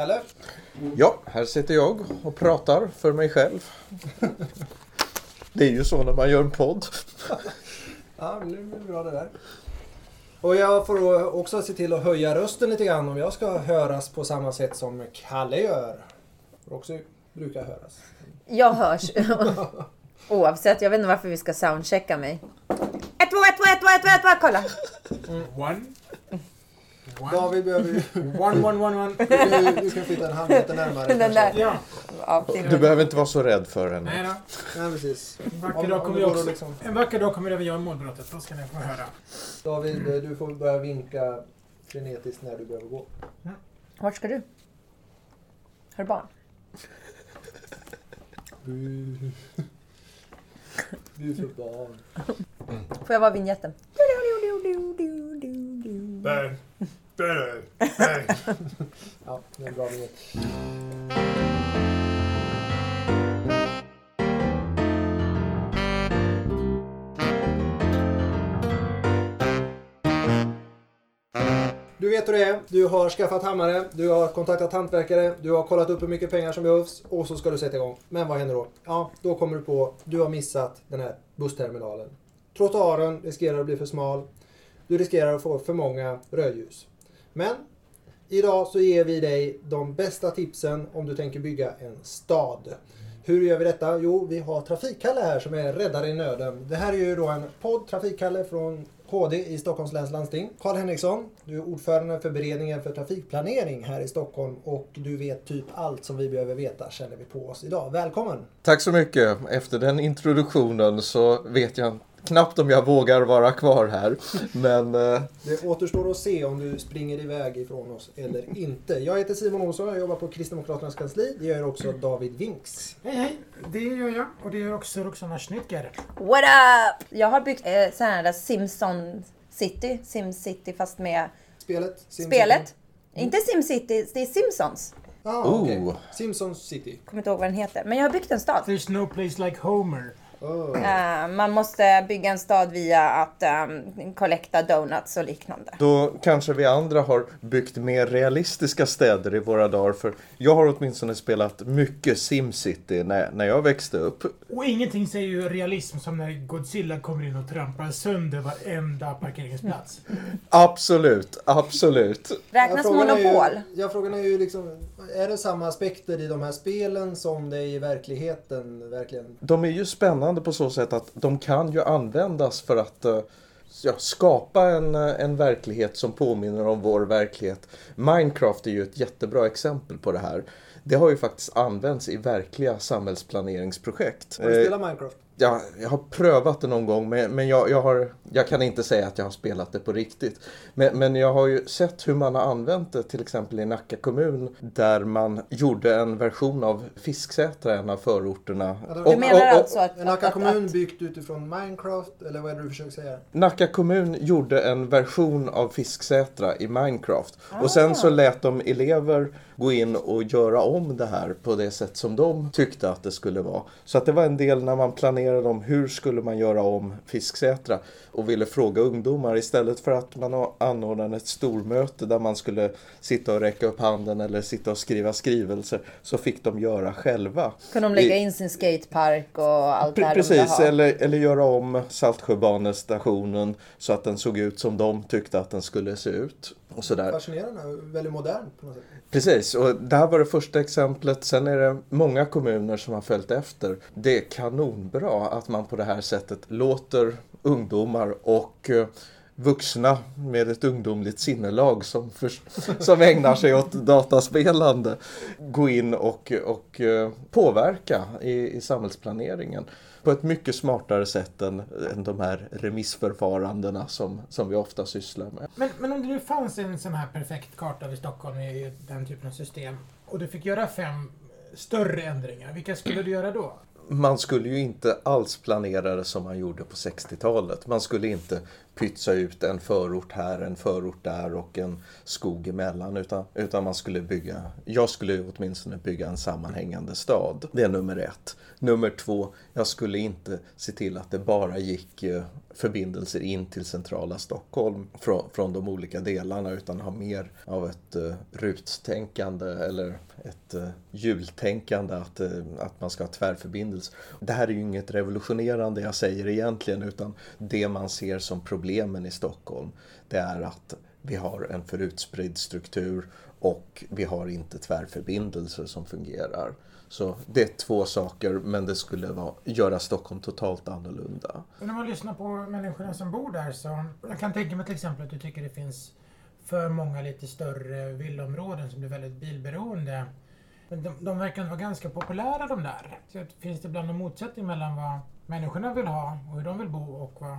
Kalle? Ja, här sitter jag och pratar för mig själv. Det är ju så när man gör en podd. Ja, det blir bra det där. Och jag får då också se till att höja rösten lite grann om jag ska höras på samma sätt som Kalle gör. Också brukar höras. Jag hörs. Oavsett, jag vet inte varför vi ska soundchecka mig. Ett, två, ett, två, ett, två, ett, två, ett, två, kolla! One. One. David behöver ju... One, one, one, one. Du, du ska flytta en handmeter närmare. Den där. Ja, Du behöver inte vara så rädd för henne. nej då. Nej, precis. En vacker, Om- dag om kommer det vi går också, att liksom- en vacker dag kommer även jag i målbrottet. Då ska ni få höra. David, du får börja vinka frenetiskt när du behöver gå. Vart ska du? Har du barn? Du, är så barn. Får jag vara vignetten? Bang, bang, bang. Ja, det är en bra. Du vet hur det är. Du har skaffat hammare, du har kontaktat hantverkare, du har kollat upp hur mycket pengar som behövs och så ska du sätta igång. Men vad händer då? Ja, då kommer du på du har missat den här bussterminalen. Trottoaren riskerar att bli för smal. Du riskerar att få för många rödljus. Men Idag så ger vi dig de bästa tipsen om du tänker bygga en stad. Hur gör vi detta? Jo, vi har Trafikkalle här som är räddare i nöden. Det här är ju då en podd, Trafikkalle från HD i Stockholms läns landsting. Karl Henriksson, du är ordförande för beredningen för trafikplanering här i Stockholm och du vet typ allt som vi behöver veta känner vi på oss idag. Välkommen! Tack så mycket. Efter den introduktionen så vet jag knappt om jag vågar vara kvar här. Men eh, Det återstår att se om du springer iväg ifrån oss eller inte. Jag heter Simon Olsson, jag jobbar på Kristdemokraternas kansli. Det gör också David Winks. Hej, hej. Det gör jag. Och det gör också Roxana Schnittger. What up? Jag har byggt eh, sån här där Simpson City, Sim City fast med Spelet? Sim spelet. Inte Sim City, det är Simpsons. Ah, okej. Simpsons City. Kommer inte ihåg vad den heter. Men jag har byggt en stad. There's no place like Homer. Oh. Eh, man måste bygga en stad via att um, collecta donuts och liknande. då kanske vi andra har byggt mer realistiska städer i våra dagar. För jag har åtminstone spelat mycket SimCity när, när jag växte upp. Och ingenting säger ju realism som när Godzilla kommer in och trampar sönder varenda parkeringsplats. Absolut, absolut. Räknas är monopol? Ju, ja, frågan är ju liksom, är det samma aspekter i de här spelen som det är i verkligheten? Verkligen? De är ju spännande på så sätt att de kan ju användas för att eh, ja, skapa en, eh, en verklighet som påminner om vår verklighet. Minecraft är ju ett jättebra exempel på det här. Det har ju faktiskt använts i verkliga samhällsplaneringsprojekt. Har du Eh, spelat Minecraft? Ja, jag har prövat det någon gång men, men jag, jag, har, jag kan inte säga att jag har spelat det på riktigt. Men, men jag har ju sett hur man har använt det till exempel i Nacka kommun där man gjorde en version av Fisksätra, en av förorterna. Ja, Du menar alltså att... Är Nacka att- kommun att- byggt utifrån Minecraft? Eller vad är det du försöker säga? Nacka kommun gjorde en version av Fisksätra i Minecraft. Och sen så lät de elever gå in och göra om det här på det sätt som de tyckte att det skulle vara. Så att det var en del när man planerade om hur skulle man göra om Fisksätra och ville fråga ungdomar istället för att man anordnade ett stormöte där man skulle sitta och räcka upp handen eller sitta och skriva skrivelser så fick de göra själva. Kunde de lägga in sin skatepark och allt det Pre- här de ville Precis, ha? eller, eller göra om Saltsjöbanestationen så att den såg ut som de tyckte att den skulle se ut. Och sådär. Fascinerande, väldigt modern på något sätt. Precis, och det här var det första exemplet. Sen är det många kommuner som har följt efter. Det är kanonbra att man på det här sättet låter ungdomar och eh, vuxna med ett ungdomligt sinnelag som, för, som ägnar sig åt dataspelande gå in och, och eh, påverka i, i samhällsplaneringen på ett mycket smartare sätt än, än de här remissförfarandena som, som vi ofta sysslar med. Men, men om det nu fanns en sån här perfekt karta över Stockholm i den typen av system och du fick göra fem större ändringar, vilka skulle du göra då? Man skulle ju inte alls planera det som man gjorde på 60-talet. Man skulle inte pytsa ut en förort här, en förort där och en skog emellan. Utan, utan man skulle bygga, jag skulle åtminstone bygga en sammanhängande stad. Det är nummer ett. Nummer två, jag skulle inte se till att det bara gick eh, förbindelser in till centrala Stockholm från, från de olika delarna utan ha mer av ett eh, uh, ruttänkande eller ett uh, hjultänkande att, uh, att man ska ha tvärförbindelse. Det här är ju inget revolutionerande jag säger egentligen utan det man ser som problemen i Stockholm det är att vi har en för utspridd struktur och vi har inte tvärförbindelser som fungerar. Så det är två saker, men det skulle vara, göra Stockholm totalt annorlunda. när man lyssnar på människorna som bor där så jag kan tänka mig till exempel att du tycker det finns för många lite större villaområden som blir väldigt bilberoende. Men de, de verkar vara ganska populära de där. Så finns det ibland en motsättning mellan vad människorna vill ha och hur de vill bo och vad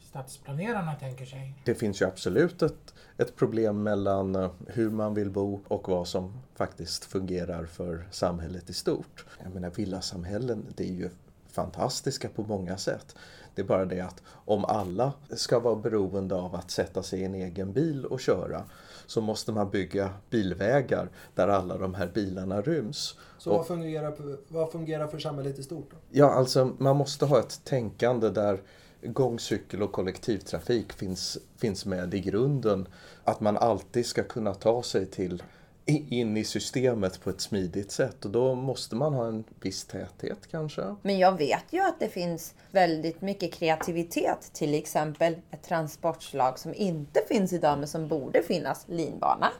stadsplanerarna tänker sig? Det finns ju absolut ett, ett problem mellan eh, hur man vill bo och vad som faktiskt fungerar för samhället i stort. Jag menar villasamhällen, det är ju fantastiska på många sätt. Det är bara det att om alla ska vara beroende av att sätta sig i en egen bil och köra så måste man bygga bilvägar där alla de här bilarna ryms. Så vad fungerar, vad fungerar för samhället i stort? Då? Ja, alltså man måste ha ett tänkande där gång, cykel och kollektivtrafik finns, finns med i grunden. Att man alltid ska kunna ta sig till in i systemet på ett smidigt sätt och då måste man ha en viss täthet kanske. Men jag vet ju att det finns väldigt mycket kreativitet, till exempel ett transportslag som inte finns idag men som borde finnas, linbana.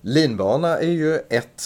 Linbana är ju ett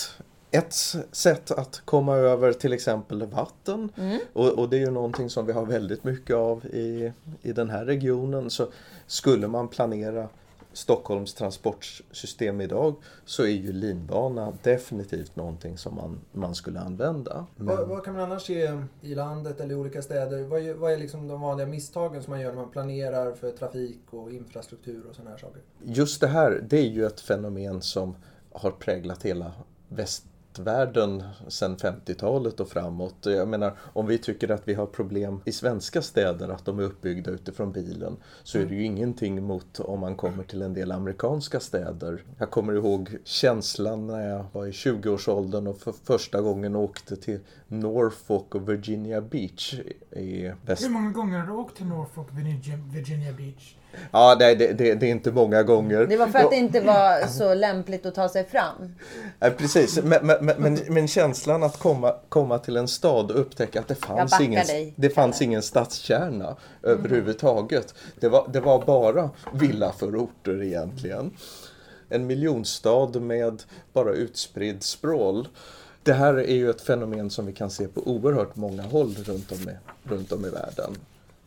ett sätt att komma över till exempel vatten mm. och, och, det är ju någonting som vi har väldigt mycket av i, i den här regionen. Så skulle man planera Stockholms transportsystem idag så är ju linbana definitivt någonting som man, man skulle använda. Men... Vad, vad, kan man annars se i landet eller i olika städer? Vad är, vad är liksom de vanliga misstagen som man gör när man planerar för trafik och infrastruktur och sådana här saker? Just det här, det är ju ett fenomen som har präglat hela väst västvärlden sedan 50-talet och framåt. Jag menar, om vi tycker att vi har problem i svenska städer, att de är uppbyggda utifrån bilen, så är det ju ingenting mot om man kommer till en del amerikanska städer. Jag kommer ihåg känslan när jag var i 20-årsåldern och för första gången åkte till Norfolk och Virginia Beach i väst. Hur många gånger har du åkt till Norfolk och Virginia Beach? Ja, nej, det, det, det, är inte många gånger. Det var för att det inte var så lämpligt att ta sig fram. Ja, precis, men, men, men, men, känslan att komma, komma till en stad och upptäcka att det fanns, ingen, dig, det fanns ingen stadskärna mm. överhuvudtaget. Det var, det var bara villaförorter egentligen. En miljonstad med bara utspridd språl. Det här är ju ett fenomen som vi kan se på oerhört många håll runt om i, runt om i världen.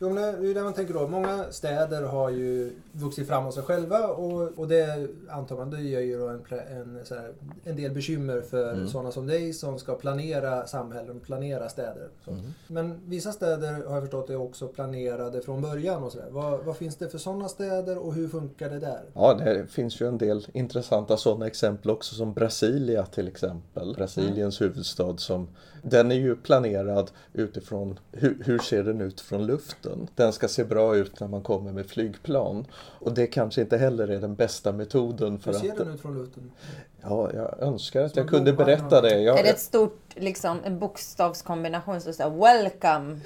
Jo, men det är det man tänker då. Många städer har ju vuxit fram av sig själva och, och det antar man, det gör ju då en, en, här, en del bekymmer för mm. sådana som dig som ska planera samhällen, planera städer. Mm. Men vissa städer har jag förstått är också planerade från början och sådär. Vad, vad finns det för sådana städer och hur funkar det där? Ja, det finns ju en del intressanta sådana exempel också som Brasilia till exempel. Brasiliens mm. huvudstad som den är ju planerad utifrån hur, hur ser den ut från luften. Den ska se bra ut när man kommer med flygplan. Och det kanske inte heller är den bästa metoden. För hur ser att, den ut från luften? Ja, jag önskar att jag kunde berätta det. Jag, är det ett stort, liksom, en bokstavskombination som står Welcome?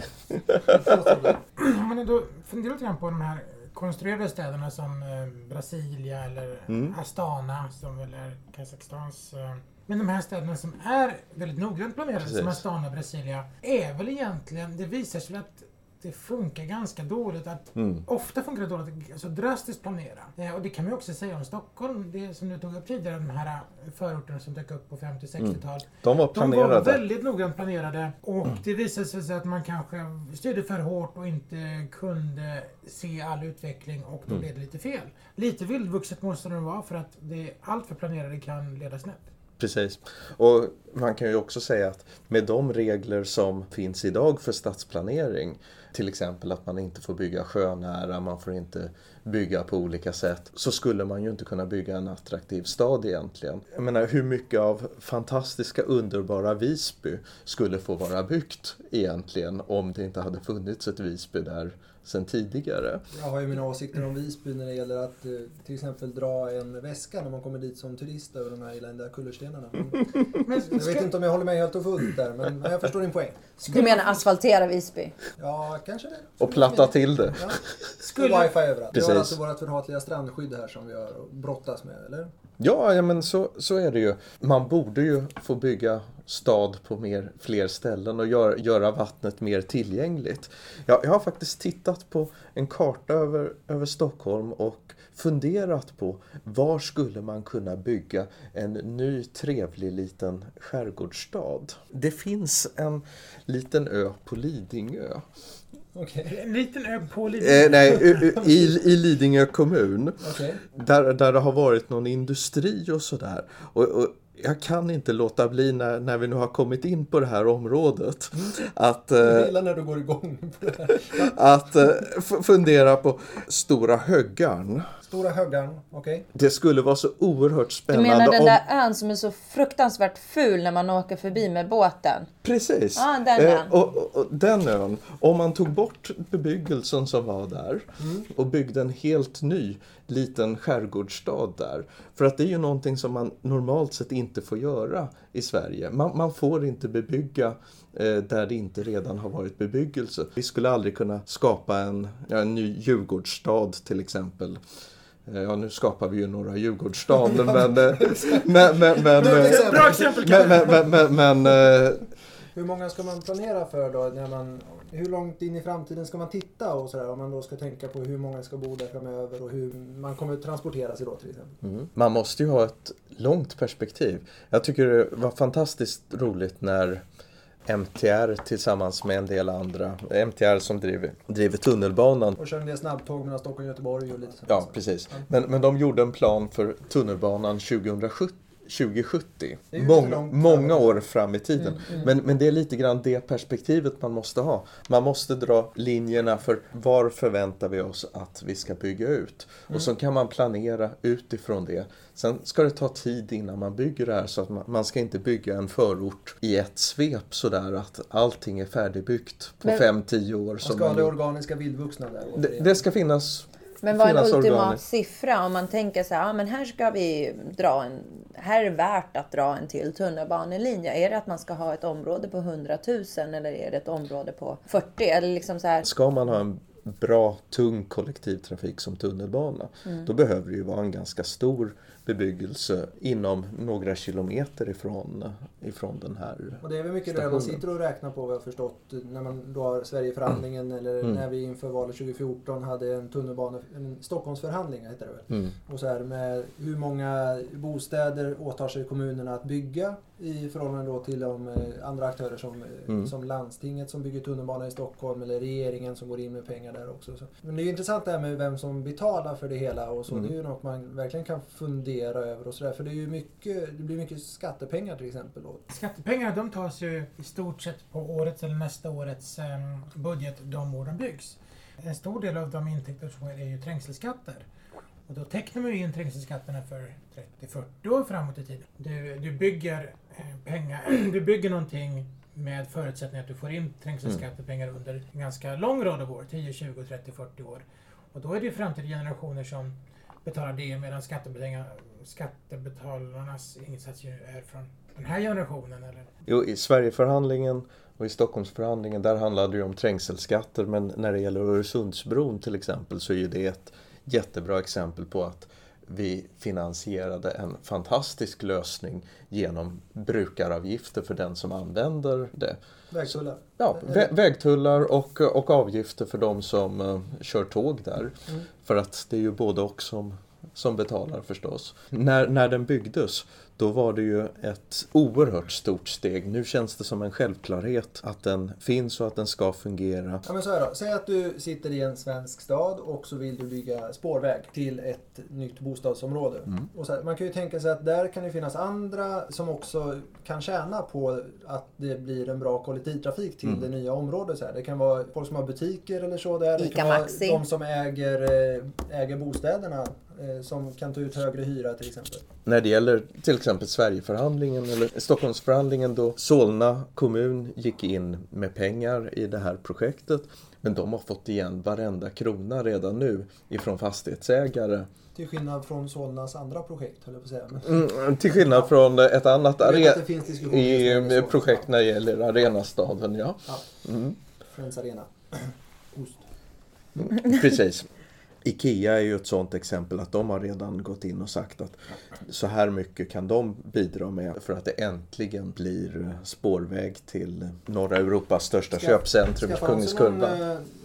Om man då funderar lite grann på de här konstruerade städerna som eh, Brasilia eller mm. Astana som väl är Kazakstans eh, men de här städerna som är väldigt noggrant planerade, Precis. som Astana, Brasilia, är väl egentligen, det visar sig att det funkar ganska dåligt. Att, mm. Ofta funkar det dåligt, alltså drastiskt planera. Eh, och det kan man ju också säga om Stockholm, det som du tog upp tidigare, de här förorterna som dök upp på 50-60-tal. Mm. De var planerade. De var väldigt noggrant planerade och mm. det visade sig att man kanske styrde för hårt och inte kunde se all utveckling och då mm. blev det lite fel. Lite vildvuxet måste det vara för att det allt för planerade kan leda snett. Precis. Och man kan ju också säga att med de regler som finns idag för stadsplanering till exempel att man inte får bygga sjönära, man får inte bygga på olika sätt, så skulle man ju inte kunna bygga en attraktiv stad egentligen. Jag menar, hur mycket av fantastiska, underbara Visby skulle få vara byggt egentligen om det inte hade funnits ett Visby där sedan tidigare. Jag har ju mina åsikter om Visby när det gäller att eh, till exempel dra en väska när man kommer dit som turist över de här eländiga kullerstenarna. Men Men jag vet inte om jag håller med helt och fullt där, men men jag förstår din poäng. Du menar asfaltera Visby? Ja, kanske det. Och platta till det. Ja. Skulle- Och wifi överallt. Vi Precis. har alltså vårt förhatliga strandskydd här som vi har brottas med, eller? Ja, ja men så, så är det ju. Man borde ju få bygga stad på mer, fler ställen och gör, göra vattnet mer tillgängligt. Jag, jag har faktiskt tittat på en karta över, över Stockholm och funderat på var skulle man kunna bygga en ny trevlig liten skärgårdsstad. Det finns en liten ö på Lidingö. En liten ö på lite... Eh, nej, i, i Lidingö kommun. Okej. Där, där det har varit någon industri och sådär. Och, och jag kan inte låta bli när, när vi nu har kommit in på det här området att, Jag eh, gillar när du går igång på det här. att eh, fundera på Stora Höggarn. Stora höggarn, okej. Det skulle vara så oerhört Du spännande menar den om... där ön som är så fruktansvärt ful när man åker förbi med båten? Precis. Ja, den ön. och, och, och den ön. Om man tog bort bebyggelsen som var där och byggde en helt ny liten skärgårdsstad där. För att det är ju någonting som man normalt sett inte får göra i Sverige. Man, man får inte bebygga eh, där det inte redan har varit bebyggelse. Vi skulle aldrig kunna skapa en, ja, en ny Djurgårdsstad till exempel. Eh, Ja, nu skapar vi ju några Djurgårdsstaden men... eh, men, men, men, Bra eh, exempel. Bra exempel men, men, men, Hur många ska man planera för då? När man, hur långt in i framtiden ska man titta och sådär? Om man då ska tänka på hur många ska bo där framöver och hur man kommer transportera sig då till exempel. Mm. Man måste ju ha ett långt perspektiv. Jag tycker det var fantastiskt roligt när MTR tillsammans med en del andra, MTR som driver, driver tunnelbanan. Och kör en del snabbtåg mellan Stockholm och Göteborg och lite. Ja, precis. Men, men de gjorde en plan för tunnelbanan 2070. 2070. Det är ju Många, många år fram i tiden. Mm, mm. Men, men det är lite grann det perspektivet man måste ha. Man måste dra linjerna för var förväntar vi oss att vi ska bygga ut. Mm. Och så kan man planera utifrån det. Sen ska det ta tid innan man bygger det här så att man, man ska inte bygga en förort i ett svep sådär att allting är färdigbyggt på Men- 5-10 år. Man ska ha man det organiska vildvuxna där. det, det ska finnas Men vad är en ultimat organiskt. siffra om man tänker så här, ja, men här ska vi dra en, här är det värt att dra en till tunnelbanelinje. Är det att man ska ha ett område på 100 000 eller är det ett område på 40? Eller liksom så här, Ska man ha en bra, tung kollektivtrafik som tunnelbana, Mm. då behöver det ju vara en ganska stor bebyggelse inom några kilometer ifrån, ifrån den här Och det är väl mycket det man stationen. sitter och räknar på vad jag har förstått när man då har Sverigeförhandlingen eller Mm. när vi inför valet 2014 hade en tunnelbane, en Stockholmsförhandling heter det väl. Mm. Och så här med hur många bostäder åtar sig kommunerna att bygga i förhållande då till de eh, andra aktörer som, eh, Mm. som landstinget som bygger tunnelbana i Stockholm eller regeringen som går in med pengar där också. Så. Men det är ju intressant det här med vem som betalar för det hela och så. Mm. Det är ju något man verkligen kan fundera över och sådär. För det är ju mycket, det blir mycket skattepengar till exempel. Då. Skattepengarna de tas ju i stort sett på årets eller nästa årets em, budget de år de byggs. En stor del av de intäkter som sker är ju trängselskatter. Och då tecknar man ju in trängselskatterna för 30-40 år framåt i tiden. Du, du bygger pengar, du bygger någonting med förutsättning att du får in trängselskattepengar under en ganska lång rad av år, 10, 20, 30, 40 år. Och då är det ju framtida generationer som betalar det medan skattebetalarnas insats ju är från den här generationen. Eller? Jo, i Sverigeförhandlingen och i Stockholmsförhandlingen där handlade det ju om trängselskatter men när det gäller Öresundsbron till exempel så är ju det ett jättebra exempel på att vi finansierade en fantastisk lösning genom brukaravgifter för den som använder det. Vägtullar. Ja, vä- vägtullar och, och avgifter för de som eh, kör tåg där. Mm. För att det är ju både och som, som betalar förstås. När, när den byggdes, då var det ju ett oerhört stort steg. Nu känns det som en självklarhet att den finns och att den ska fungera. Ja, men så här då. Säg att du sitter i en svensk stad och så vill du bygga spårväg till ett nytt bostadsområde. Mm. Och så här, man kan ju tänka sig att där kan det finnas andra som också kan tjäna på att det blir en bra kollektivtrafik till Mm. det nya området. Så här. Det kan vara folk som har butiker eller så där. Det Ica kan vara Maxi. de som äger, eh, äger bostäderna som kan ta ut högre hyra till exempel. När det gäller till exempel Sverigeförhandlingen eller Stockholmsförhandlingen då Solna kommun gick in med pengar i det här projektet. Men de har fått igen varenda krona redan nu ifrån fastighetsägare. Till skillnad från Solnas andra projekt höll jag på att säga. Men Mm, till skillnad från ett annat are- i projekt när det gäller Arenastaden. Ja. Ja, Mm, Friends Arena. Ost. precis. Ikea är ju ett sådant exempel att de har redan gått in och sagt att så här mycket kan de bidra med för att det äntligen blir spårväg till norra Europas största Ska- köpcentrum, eh,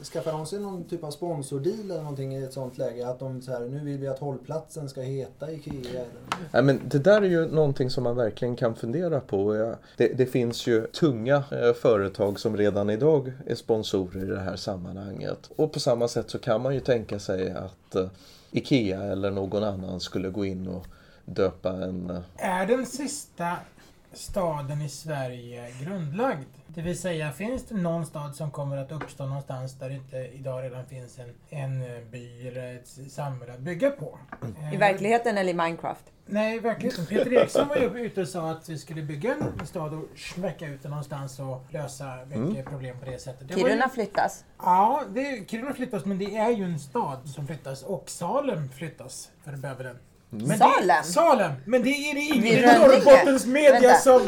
Skaffar de sig någon typ av sponsordeal eller någonting i ett sånt läge? Att de så här, nu vill vi att hållplatsen ska heta Ikea eller? Nej, men det där är ju någonting som man verkligen kan fundera på. Ja, Det, det finns ju tunga eh, företag som redan idag är sponsorer i det här sammanhanget. Och på samma sätt så kan man ju tänka sig att eh, Ikea eller någon annan skulle gå in och döpa en... Eh, Är den sista staden i Sverige grundlagd? Det vill säga, finns det någon stad som kommer att uppstå någonstans där det inte idag redan finns en, en by eller ett samhälle att bygga på? I verkligheten eller i Minecraft? Nej, i verkligheten. Peter Eriksson var ju ute och sa att vi skulle bygga en stad och smäcka ut den någonstans och lösa mycket problem på det sättet. Det var ju- Kiruna flyttas. Ja, det, Kiruna flyttas, men det är ju en stad som flyttas och Salem flyttas, för det behöver den. Men Det, Salem? Salem! Men det är det ingen. Norrbottens media Vänta. som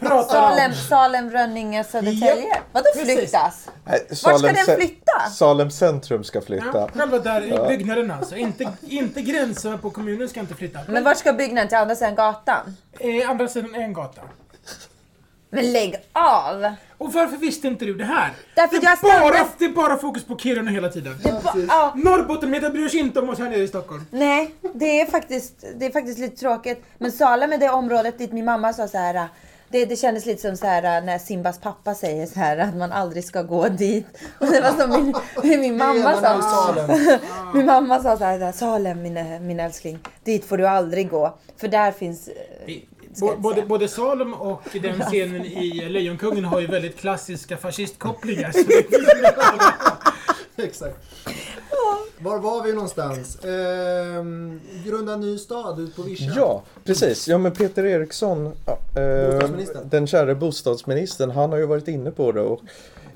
pratar Salem, om. Salem, Rönninge, Södertälje. Japp, Vadå flyttas? Nej, Vart ska Salem den flytta? Salem centrum ska Ja, flytta. själva där i byggnaden alltså. Inte, inte gränserna på kommunen ska inte flytta. Men vart ska byggnaden till andra sidan gatan? Eh, andra sidan en gata. Men lägg av! Och varför visste inte du det här? Därför det, jag är bara, ställde- det är bara fokus på Kiruna hela tiden. Ba- ja, Norrbottenmedia bryr sig inte om oss här nere i Stockholm. nej, det är, faktiskt, det är faktiskt lite tråkigt. Men Salem är det området dit min mamma sa så här. Det, det kändes lite som så här när Simbas pappa säger så här att man aldrig ska gå dit. Och det var som min, min mamma sa. Min mamma sa så här, Salem min, min älskling, dit får du aldrig gå. För där finns... både, både Salem och den scenen i Lejonkungen har ju väldigt klassiska fascistkopplingar. Exakt. Var var vi någonstans? Ehm, grunda ny stad ut på vischan. Ja, precis. Ja, men Peter Eriksson, ja, eh, den kära bostadsministern, han har ju varit inne på det. Och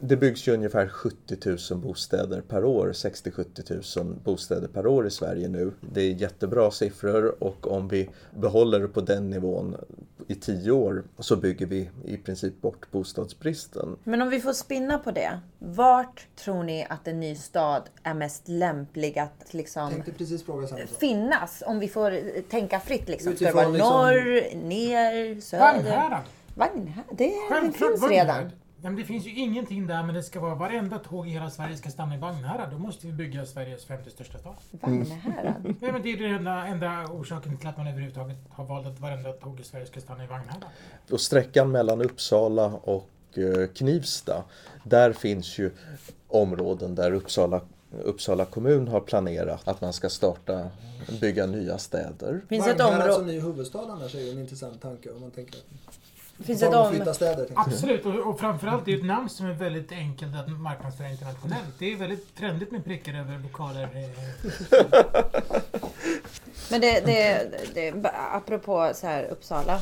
det byggs ju ungefär 70 000 bostäder per år, 60-70 000 bostäder per år i Sverige nu. Det är jättebra siffror och om vi behåller det på den nivån i tio år så bygger vi i princip bort bostadsbristen. Men om vi får spinna på det. Vart tror ni att en ny stad är mest lämplig att liksom finnas? Om vi får eh, tänka fritt liksom. Ska det vara liksom- norr, ner, söder? Vagnhärad. Vagnhärad? Det Självklart finns redan. Men det finns ju ingenting där men det ska vara varenda tåg i hela Sverige ska stanna i Vagnhärad. Då måste vi bygga Sveriges femte största stad. Vagnhärad? Nej, men det är den enda, enda orsaken till att man överhuvudtaget har valt att varenda tåg i Sverige ska stanna i Vagnhärad. Och sträckan mellan Uppsala och eh, Knivsta, där finns ju områden där Uppsala, Uppsala kommun har planerat att man ska starta, bygga nya städer. Finns ett Vagnhärad som område... ny huvudstad annars är ju en intressant tanke om man tänker Finns ett om... flytta städer. Absolut, och, och framförallt det är ett namn som är väldigt enkelt att marknadsföra internationellt. Det är väldigt trendigt med prickar över lokaler. eh, Men det, det, det, apropå så här Uppsala.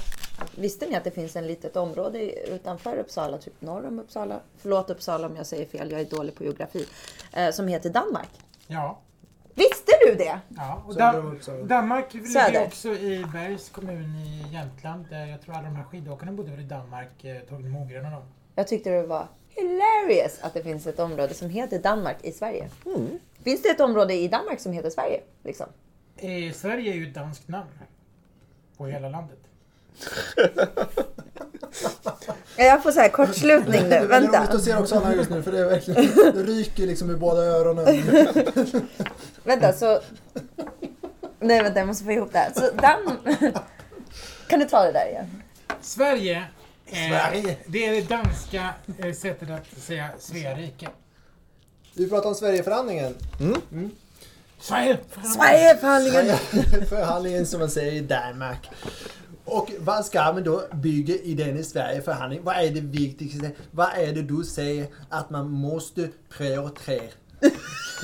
Visste ni att det finns en litet område utanför Uppsala, typ norr om Uppsala? Förlåt Uppsala om jag säger fel, jag är dålig på geografi. Eh, som heter Danmark. Ja, du det? ja. Och Dan-. Danmark ligger Söder. också i Bergs kommun i Jämtland. Där jag tror alla de här skidåkarna bodde väl i Danmark. Eh, Torgny Mogren och dem. Jag tyckte det var hilarious att det finns ett område som heter Danmark i Sverige. Finns det ett område i Danmark som heter Sverige? Liksom? Eh, Sverige är ju ett danskt namn. På hela landet. Jag får så här kortslutning nu, Det är roligt vänta. att se Roxana just nu för det är verkligen, det ryker liksom i båda öronen. Vänta, så... Nej, vänta, jag måste få ihop det här. Så Dan... Kan du ta det där igen? Sverige, eh, Sverige. det är det danska eh, sättet att säga Sverige. Du pratar om Sverigeförhandlingen. Sverige! Sverigeförhandlingen! Förhandlingen som man säger i Danmark. Och vad ska man då bygga i den Sverigeförhandling? Vad är det viktigaste? Vad är det du säger att man måste prioritera?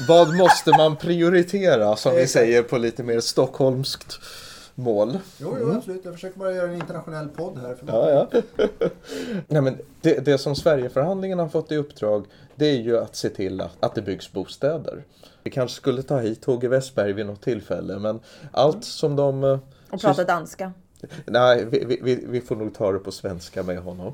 Vad måste man prioritera som vi säger på lite mer stockholmskt mål? Jo, jo, absolut. Jag försöker bara göra en internationell podd här. Ja, ja. Nej, men det, det som Sverigeförhandlingen har fått i uppdrag det är ju att se till att, att det byggs bostäder. Vi kanske skulle ta hit HG Westberg vid något tillfälle men allt som de... eh, Och prata danska. Nej, vi, vi- vi, får nog ta det på svenska med honom.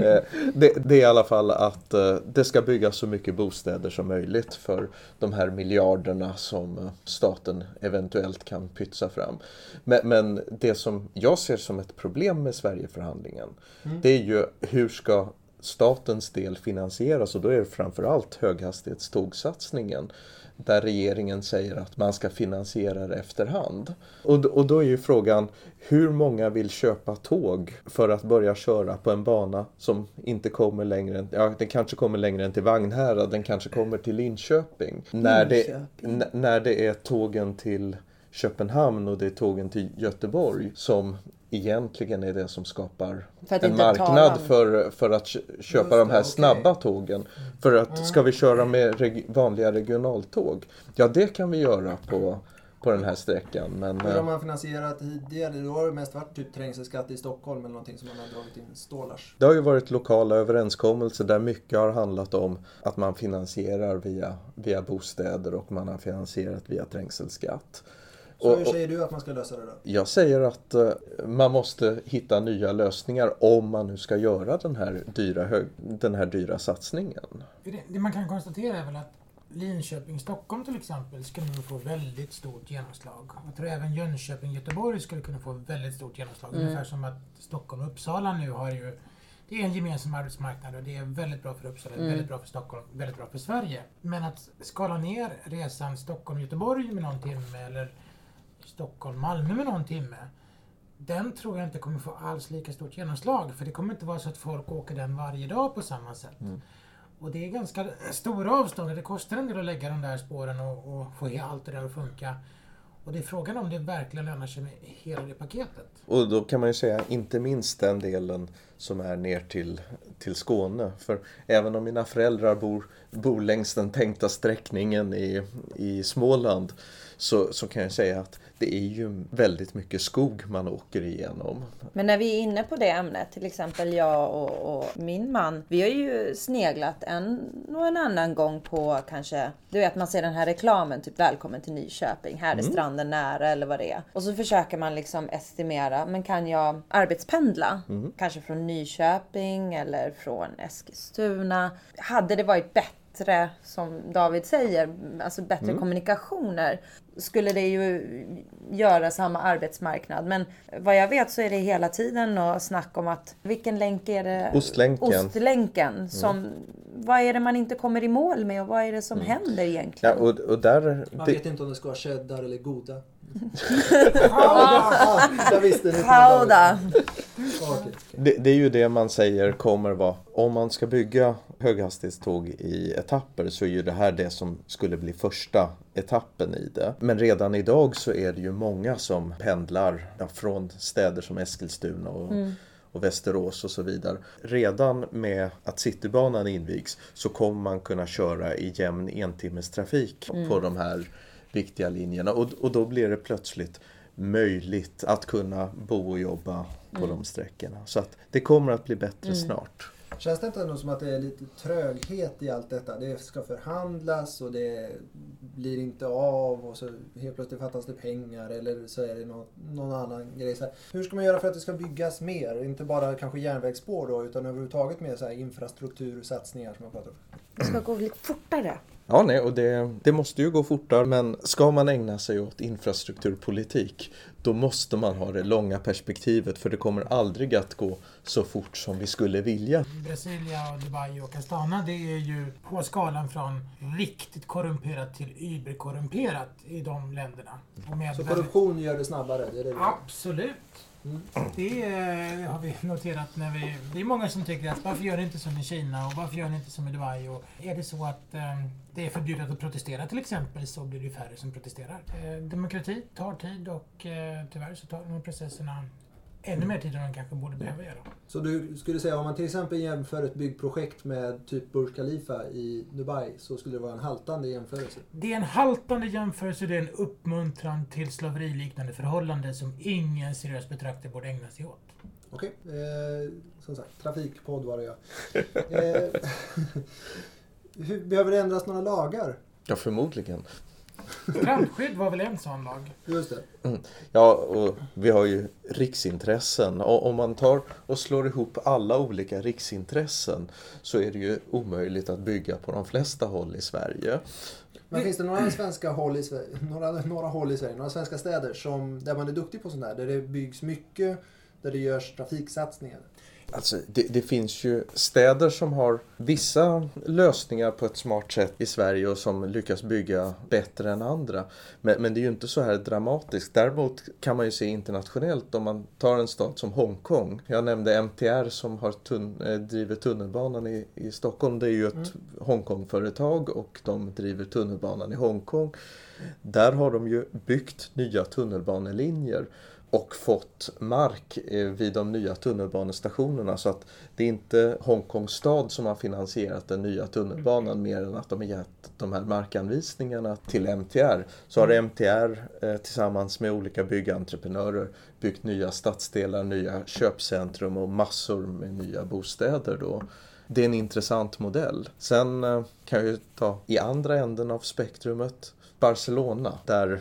Eh, det, det är i alla fall att eh, det ska byggas så mycket bostäder som möjligt för de här miljarderna som eh, staten eventuellt kan pytsa fram. Men, men det som jag ser som ett problem med Sverigeförhandlingen det är ju hur ska statens del finansieras och då är det framförallt höghastighetstågsatsningen där regeringen säger att man ska finansiera det efterhand. Och, och då är ju frågan hur många vill köpa tåg för att börja köra på en bana som inte kommer längre än, ja den kanske kommer längre än till Vagnhärad, den kanske kommer till Linköping. När det, när det är tågen till Köpenhamn och det är tågen till Göteborg som egentligen är det som skapar en marknad för, för att kö- köpa Just de det, här okej. snabba tågen. För att ska vi köra med reg- vanliga regionaltåg? Ja, det kan vi göra på, på den här sträckan. Men Hur har eh, man finansierat tidigare? Då har det mest varit typ trängselskatt i Stockholm eller någonting som man har dragit in stålars. det har ju varit lokala överenskommelser där mycket har handlat om att man finansierar via, via bostäder och man har finansierat via trängselskatt. Så Och- hur säger du att man ska lösa det då? Jag säger att eh, man måste hitta nya lösningar om man nu ska göra den här dyra, hög, den här dyra satsningen. Det, det man kan konstatera är väl att Linköping-Stockholm till exempel skulle nog få väldigt stort genomslag. Jag tror även Jönköping-Göteborg skulle kunna få väldigt stort genomslag. Ungefär som att Stockholm och Uppsala nu har ju det är en gemensam arbetsmarknad och det är väldigt bra för Uppsala, väldigt bra för Stockholm, väldigt bra för Sverige. Men att skala ner resan Stockholm-Göteborg med någon timme eller Stockholm-Malmö med någon timme. Den tror jag inte kommer få alls lika stort genomslag. För det kommer inte vara så att folk åker den varje dag på samma sätt. Och det är ganska stora avstånd. Det kostar en del att lägga de där spåren och, och få allt det där att funka. Och det är frågan om det verkligen lönar sig med hela det paketet. Och då kan man ju säga inte minst den delen som är ner till, till Skåne. För även om mina föräldrar bor, bor längs den tänkta sträckningen i, i Småland så, så kan jag säga att det är ju väldigt mycket skog man åker igenom. Men när vi är inne på det ämnet, till exempel jag och, och min man. Vi har ju sneglat en och en annan gång på kanske, du vet man ser den här reklamen, typ välkommen till Nyköping, här är stranden nära eller vad det är. Och så försöker man liksom estimera, men kan jag arbetspendla? Kanske från Nyköping eller från Eskilstuna. Hade det varit bättre, som David säger, alltså bättre kommunikationer skulle det ju göra samma arbetsmarknad. Men vad jag vet så är det hela tiden och snack om att vilken länk är det? Ostlänken. Ostlänken. Som, Vad är det man inte kommer i mål med och vad är det som händer Ja, egentligen? och, och där... Man det- vet inte om det ska vara cheddar eller goda. Jag visste det. Okej. Det, det är ju det man säger kommer vara, om man ska bygga höghastighetståg i etapper så är ju det här det som skulle bli första etappen i det. Men redan idag så är det ju många som pendlar ja, från städer som Eskilstuna och, och Västerås och så vidare. Redan med att Citybanan invigs så kommer man kunna köra i jämn entimmestrafik på de här viktiga linjerna och, och då blir det plötsligt möjligt att kunna bo och jobba på de sträckorna. Så att det kommer att bli bättre snart. Känns det inte ändå som att det är lite tröghet i allt detta? Det ska förhandlas och det blir inte av och så helt plötsligt fattas det pengar eller så är det någon, någon annan grej. Så här, hur ska man göra för att det ska byggas mer? Inte bara kanske järnvägsspår då utan överhuvudtaget mer så här infrastruktursatsningar som man pratar om. Det ska gå lite fortare. Ja, nej, och det, det måste ju gå fortare, men ska man ägna sig åt infrastrukturpolitik då måste man ha det långa perspektivet för det kommer aldrig att gå så fort som vi skulle vilja. Brasilia, och Dubai och Astana det är ju på skalan från riktigt korrumperat till überkorrumperat i de länderna. Och med Så väldigt- korruption gör det snabbare? Det är det Absolut. Det eh, har vi noterat när vi... Det är många som tycker att varför gör ni inte som i Kina och varför gör ni inte som i Dubai? Och är det så att eh, det är förbjudet att protestera till exempel så blir det ju färre som protesterar. Eh, demokrati tar tid och eh, tyvärr så tar de här processerna ännu mer tid än de kanske borde behöva göra. Så du skulle säga om man till exempel jämför ett byggprojekt med typ Burj Khalifa i Dubai så skulle det vara en haltande jämförelse? Det är en haltande jämförelse, det är en uppmuntran till slaveriliknande förhållande som ingen seriös betraktare borde ägna sig åt. Okej, eh, som sagt, trafikpodd var det ja. Eh, behöver det ändras några lagar? Ja, förmodligen. Strandskydd var väl en sån lag? Just det. Ja, och vi har ju riksintressen. Och om man tar och slår ihop alla olika riksintressen så är det ju omöjligt att bygga på de flesta håll i Sverige. Men finns det några svenska håll i Sverige, några, några håll i Sverige, några svenska städer som, där man är duktig på sånt här? Där det byggs mycket, där det görs trafiksatsningar? Alltså, det, det finns ju städer som har vissa lösningar på ett smart sätt i Sverige och som lyckas bygga bättre än andra. Men, men det är ju inte så här dramatiskt. Däremot kan man ju se internationellt om man tar en stad som Hongkong. Jag nämnde MTR som har tun eh, driver tunnelbanan i, i Stockholm. Det är ju ett Hongkong-företag och de driver tunnelbanan i Hongkong. Där har de ju byggt nya tunnelbanelinjer och fått mark eh, vid de nya tunnelbanestationerna så att det är inte Hongkongs stad som har finansierat den nya tunnelbanan mer än att de har gett de här markanvisningarna till MTR. Så har MTR eh, tillsammans med olika byggentreprenörer byggt nya stadsdelar, nya köpcentrum och massor med nya bostäder då. Det är en intressant modell. Sen eh, kan jag ju ta i andra änden av spektrumet Barcelona där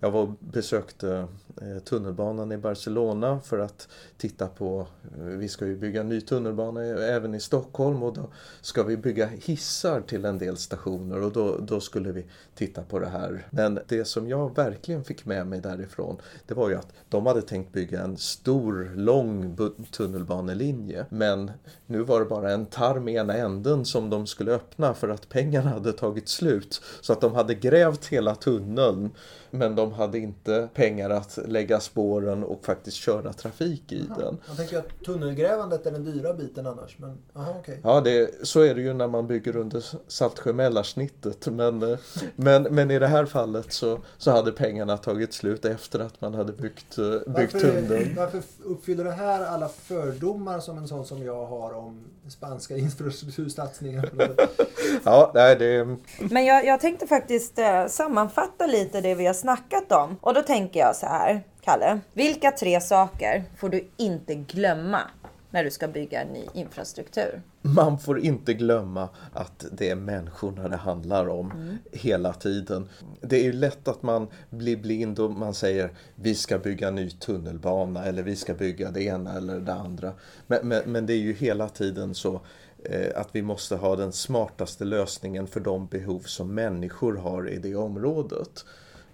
jag var och besökte eh, tunnelbanan i Barcelona för att titta på, eh, vi ska ju bygga ny tunnelbana även i Stockholm och då ska vi bygga hissar till en del stationer och då, då skulle vi titta på det här. Men det som jag verkligen fick med mig därifrån det var ju att de hade tänkt bygga en stor, lång tunnelbanelinje men nu var det bara en tarm i ena änden som de skulle öppna för att pengarna hade tagit slut. Så att de hade grävt hela tunneln men de hade inte pengar att lägga spåren och faktiskt köra trafik i den. Jag tänker att tunnelgrävandet är den dyra biten annars, men aha, okej. Ja, det, så är det ju när man bygger under Saltsjö-Mälarsnittet. Men, eh, men, men i det här fallet så, så hade pengarna tagit slut efter att man hade byggt, eh, byggt Varför, tunneln. varför uppfyller det här alla fördomar som en sån som jag har om spanska infrastruktursatsningar? Ja, nej, det, Men jag, jag tänkte faktiskt eh, sammanfatta lite det vi har snackat om. Och då tänker jag så här, Kalle. Vilka tre saker får du inte glömma när du ska bygga en ny infrastruktur? man får inte glömma att det är människorna det handlar om hela tiden. Det är ju lätt att man blir blind och man säger vi ska bygga ny tunnelbana eller vi ska bygga det ena eller det andra. Men, men, men det är ju hela tiden så eh, att vi måste ha den smartaste lösningen för de behov som människor har i det området.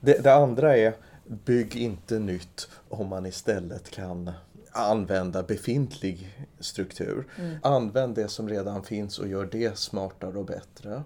Det, det andra är bygg inte nytt om man istället kan använda befintlig struktur. Använd det som redan finns och gör det smartare och bättre.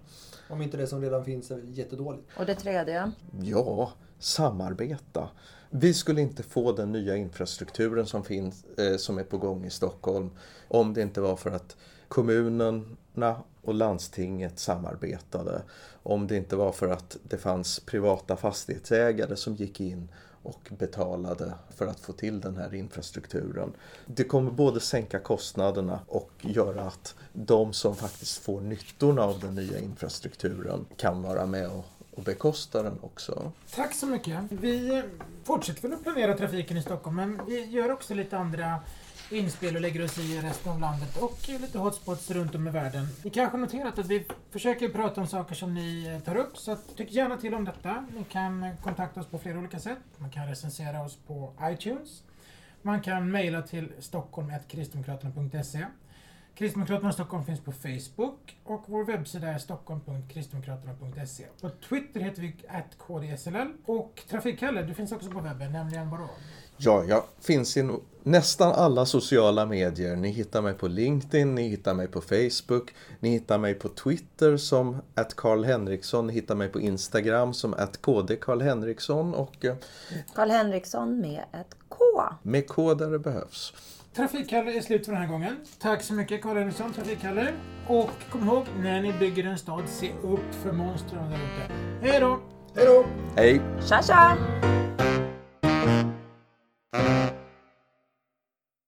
Om inte det som redan finns är jättedåligt. Och det tredje? Ja, samarbeta. Vi skulle inte få den nya infrastrukturen som, finns, eh, som är på gång i Stockholm om det inte var för att kommunerna och landstinget samarbetade. Om det inte var för att det fanns privata fastighetsägare som gick in och betalade för att få till den här infrastrukturen. Det kommer både sänka kostnaderna och göra att de som faktiskt får nyttorna av den nya infrastrukturen kan vara med och, och bekosta den också. Tack så mycket. Vi fortsätter väl att planera trafiken i Stockholm, men vi gör också lite andra inspel och lägger oss i resten av landet och lite hotspots runt om i världen. Ni kanske har noterat att vi försöker prata om saker som ni eh, tar upp, så tyck gärna till om detta. Ni kan eh, kontakta oss på flera olika sätt. Man kan recensera oss på iTunes. Man kan mejla till stockholm.kristdemokraterna.se. Kristdemokraterna Stockholm finns på Facebook och vår webbsida är stockholm.kristdemokraterna.se. På Twitter heter vi kdsll och Trafikkalle, du finns också på webben, nämligen vadå? Ja, jag finns i nästan alla sociala medier. Ni hittar mig på LinkedIn, ni hittar mig på Facebook, ni hittar mig på Twitter som att Karl Henriksson, ni hittar mig på Instagram som att KD Karl Henriksson och eh, Karl Henriksson med ett K. med K där det behövs. Trafikkalle är slut för den här gången. Tack så mycket Karl Henriksson, Trafikkalle. Och kom ihåg, när ni bygger en stad, se upp för monstren där ute. Hej då! Hej då! Hej! Tja tja!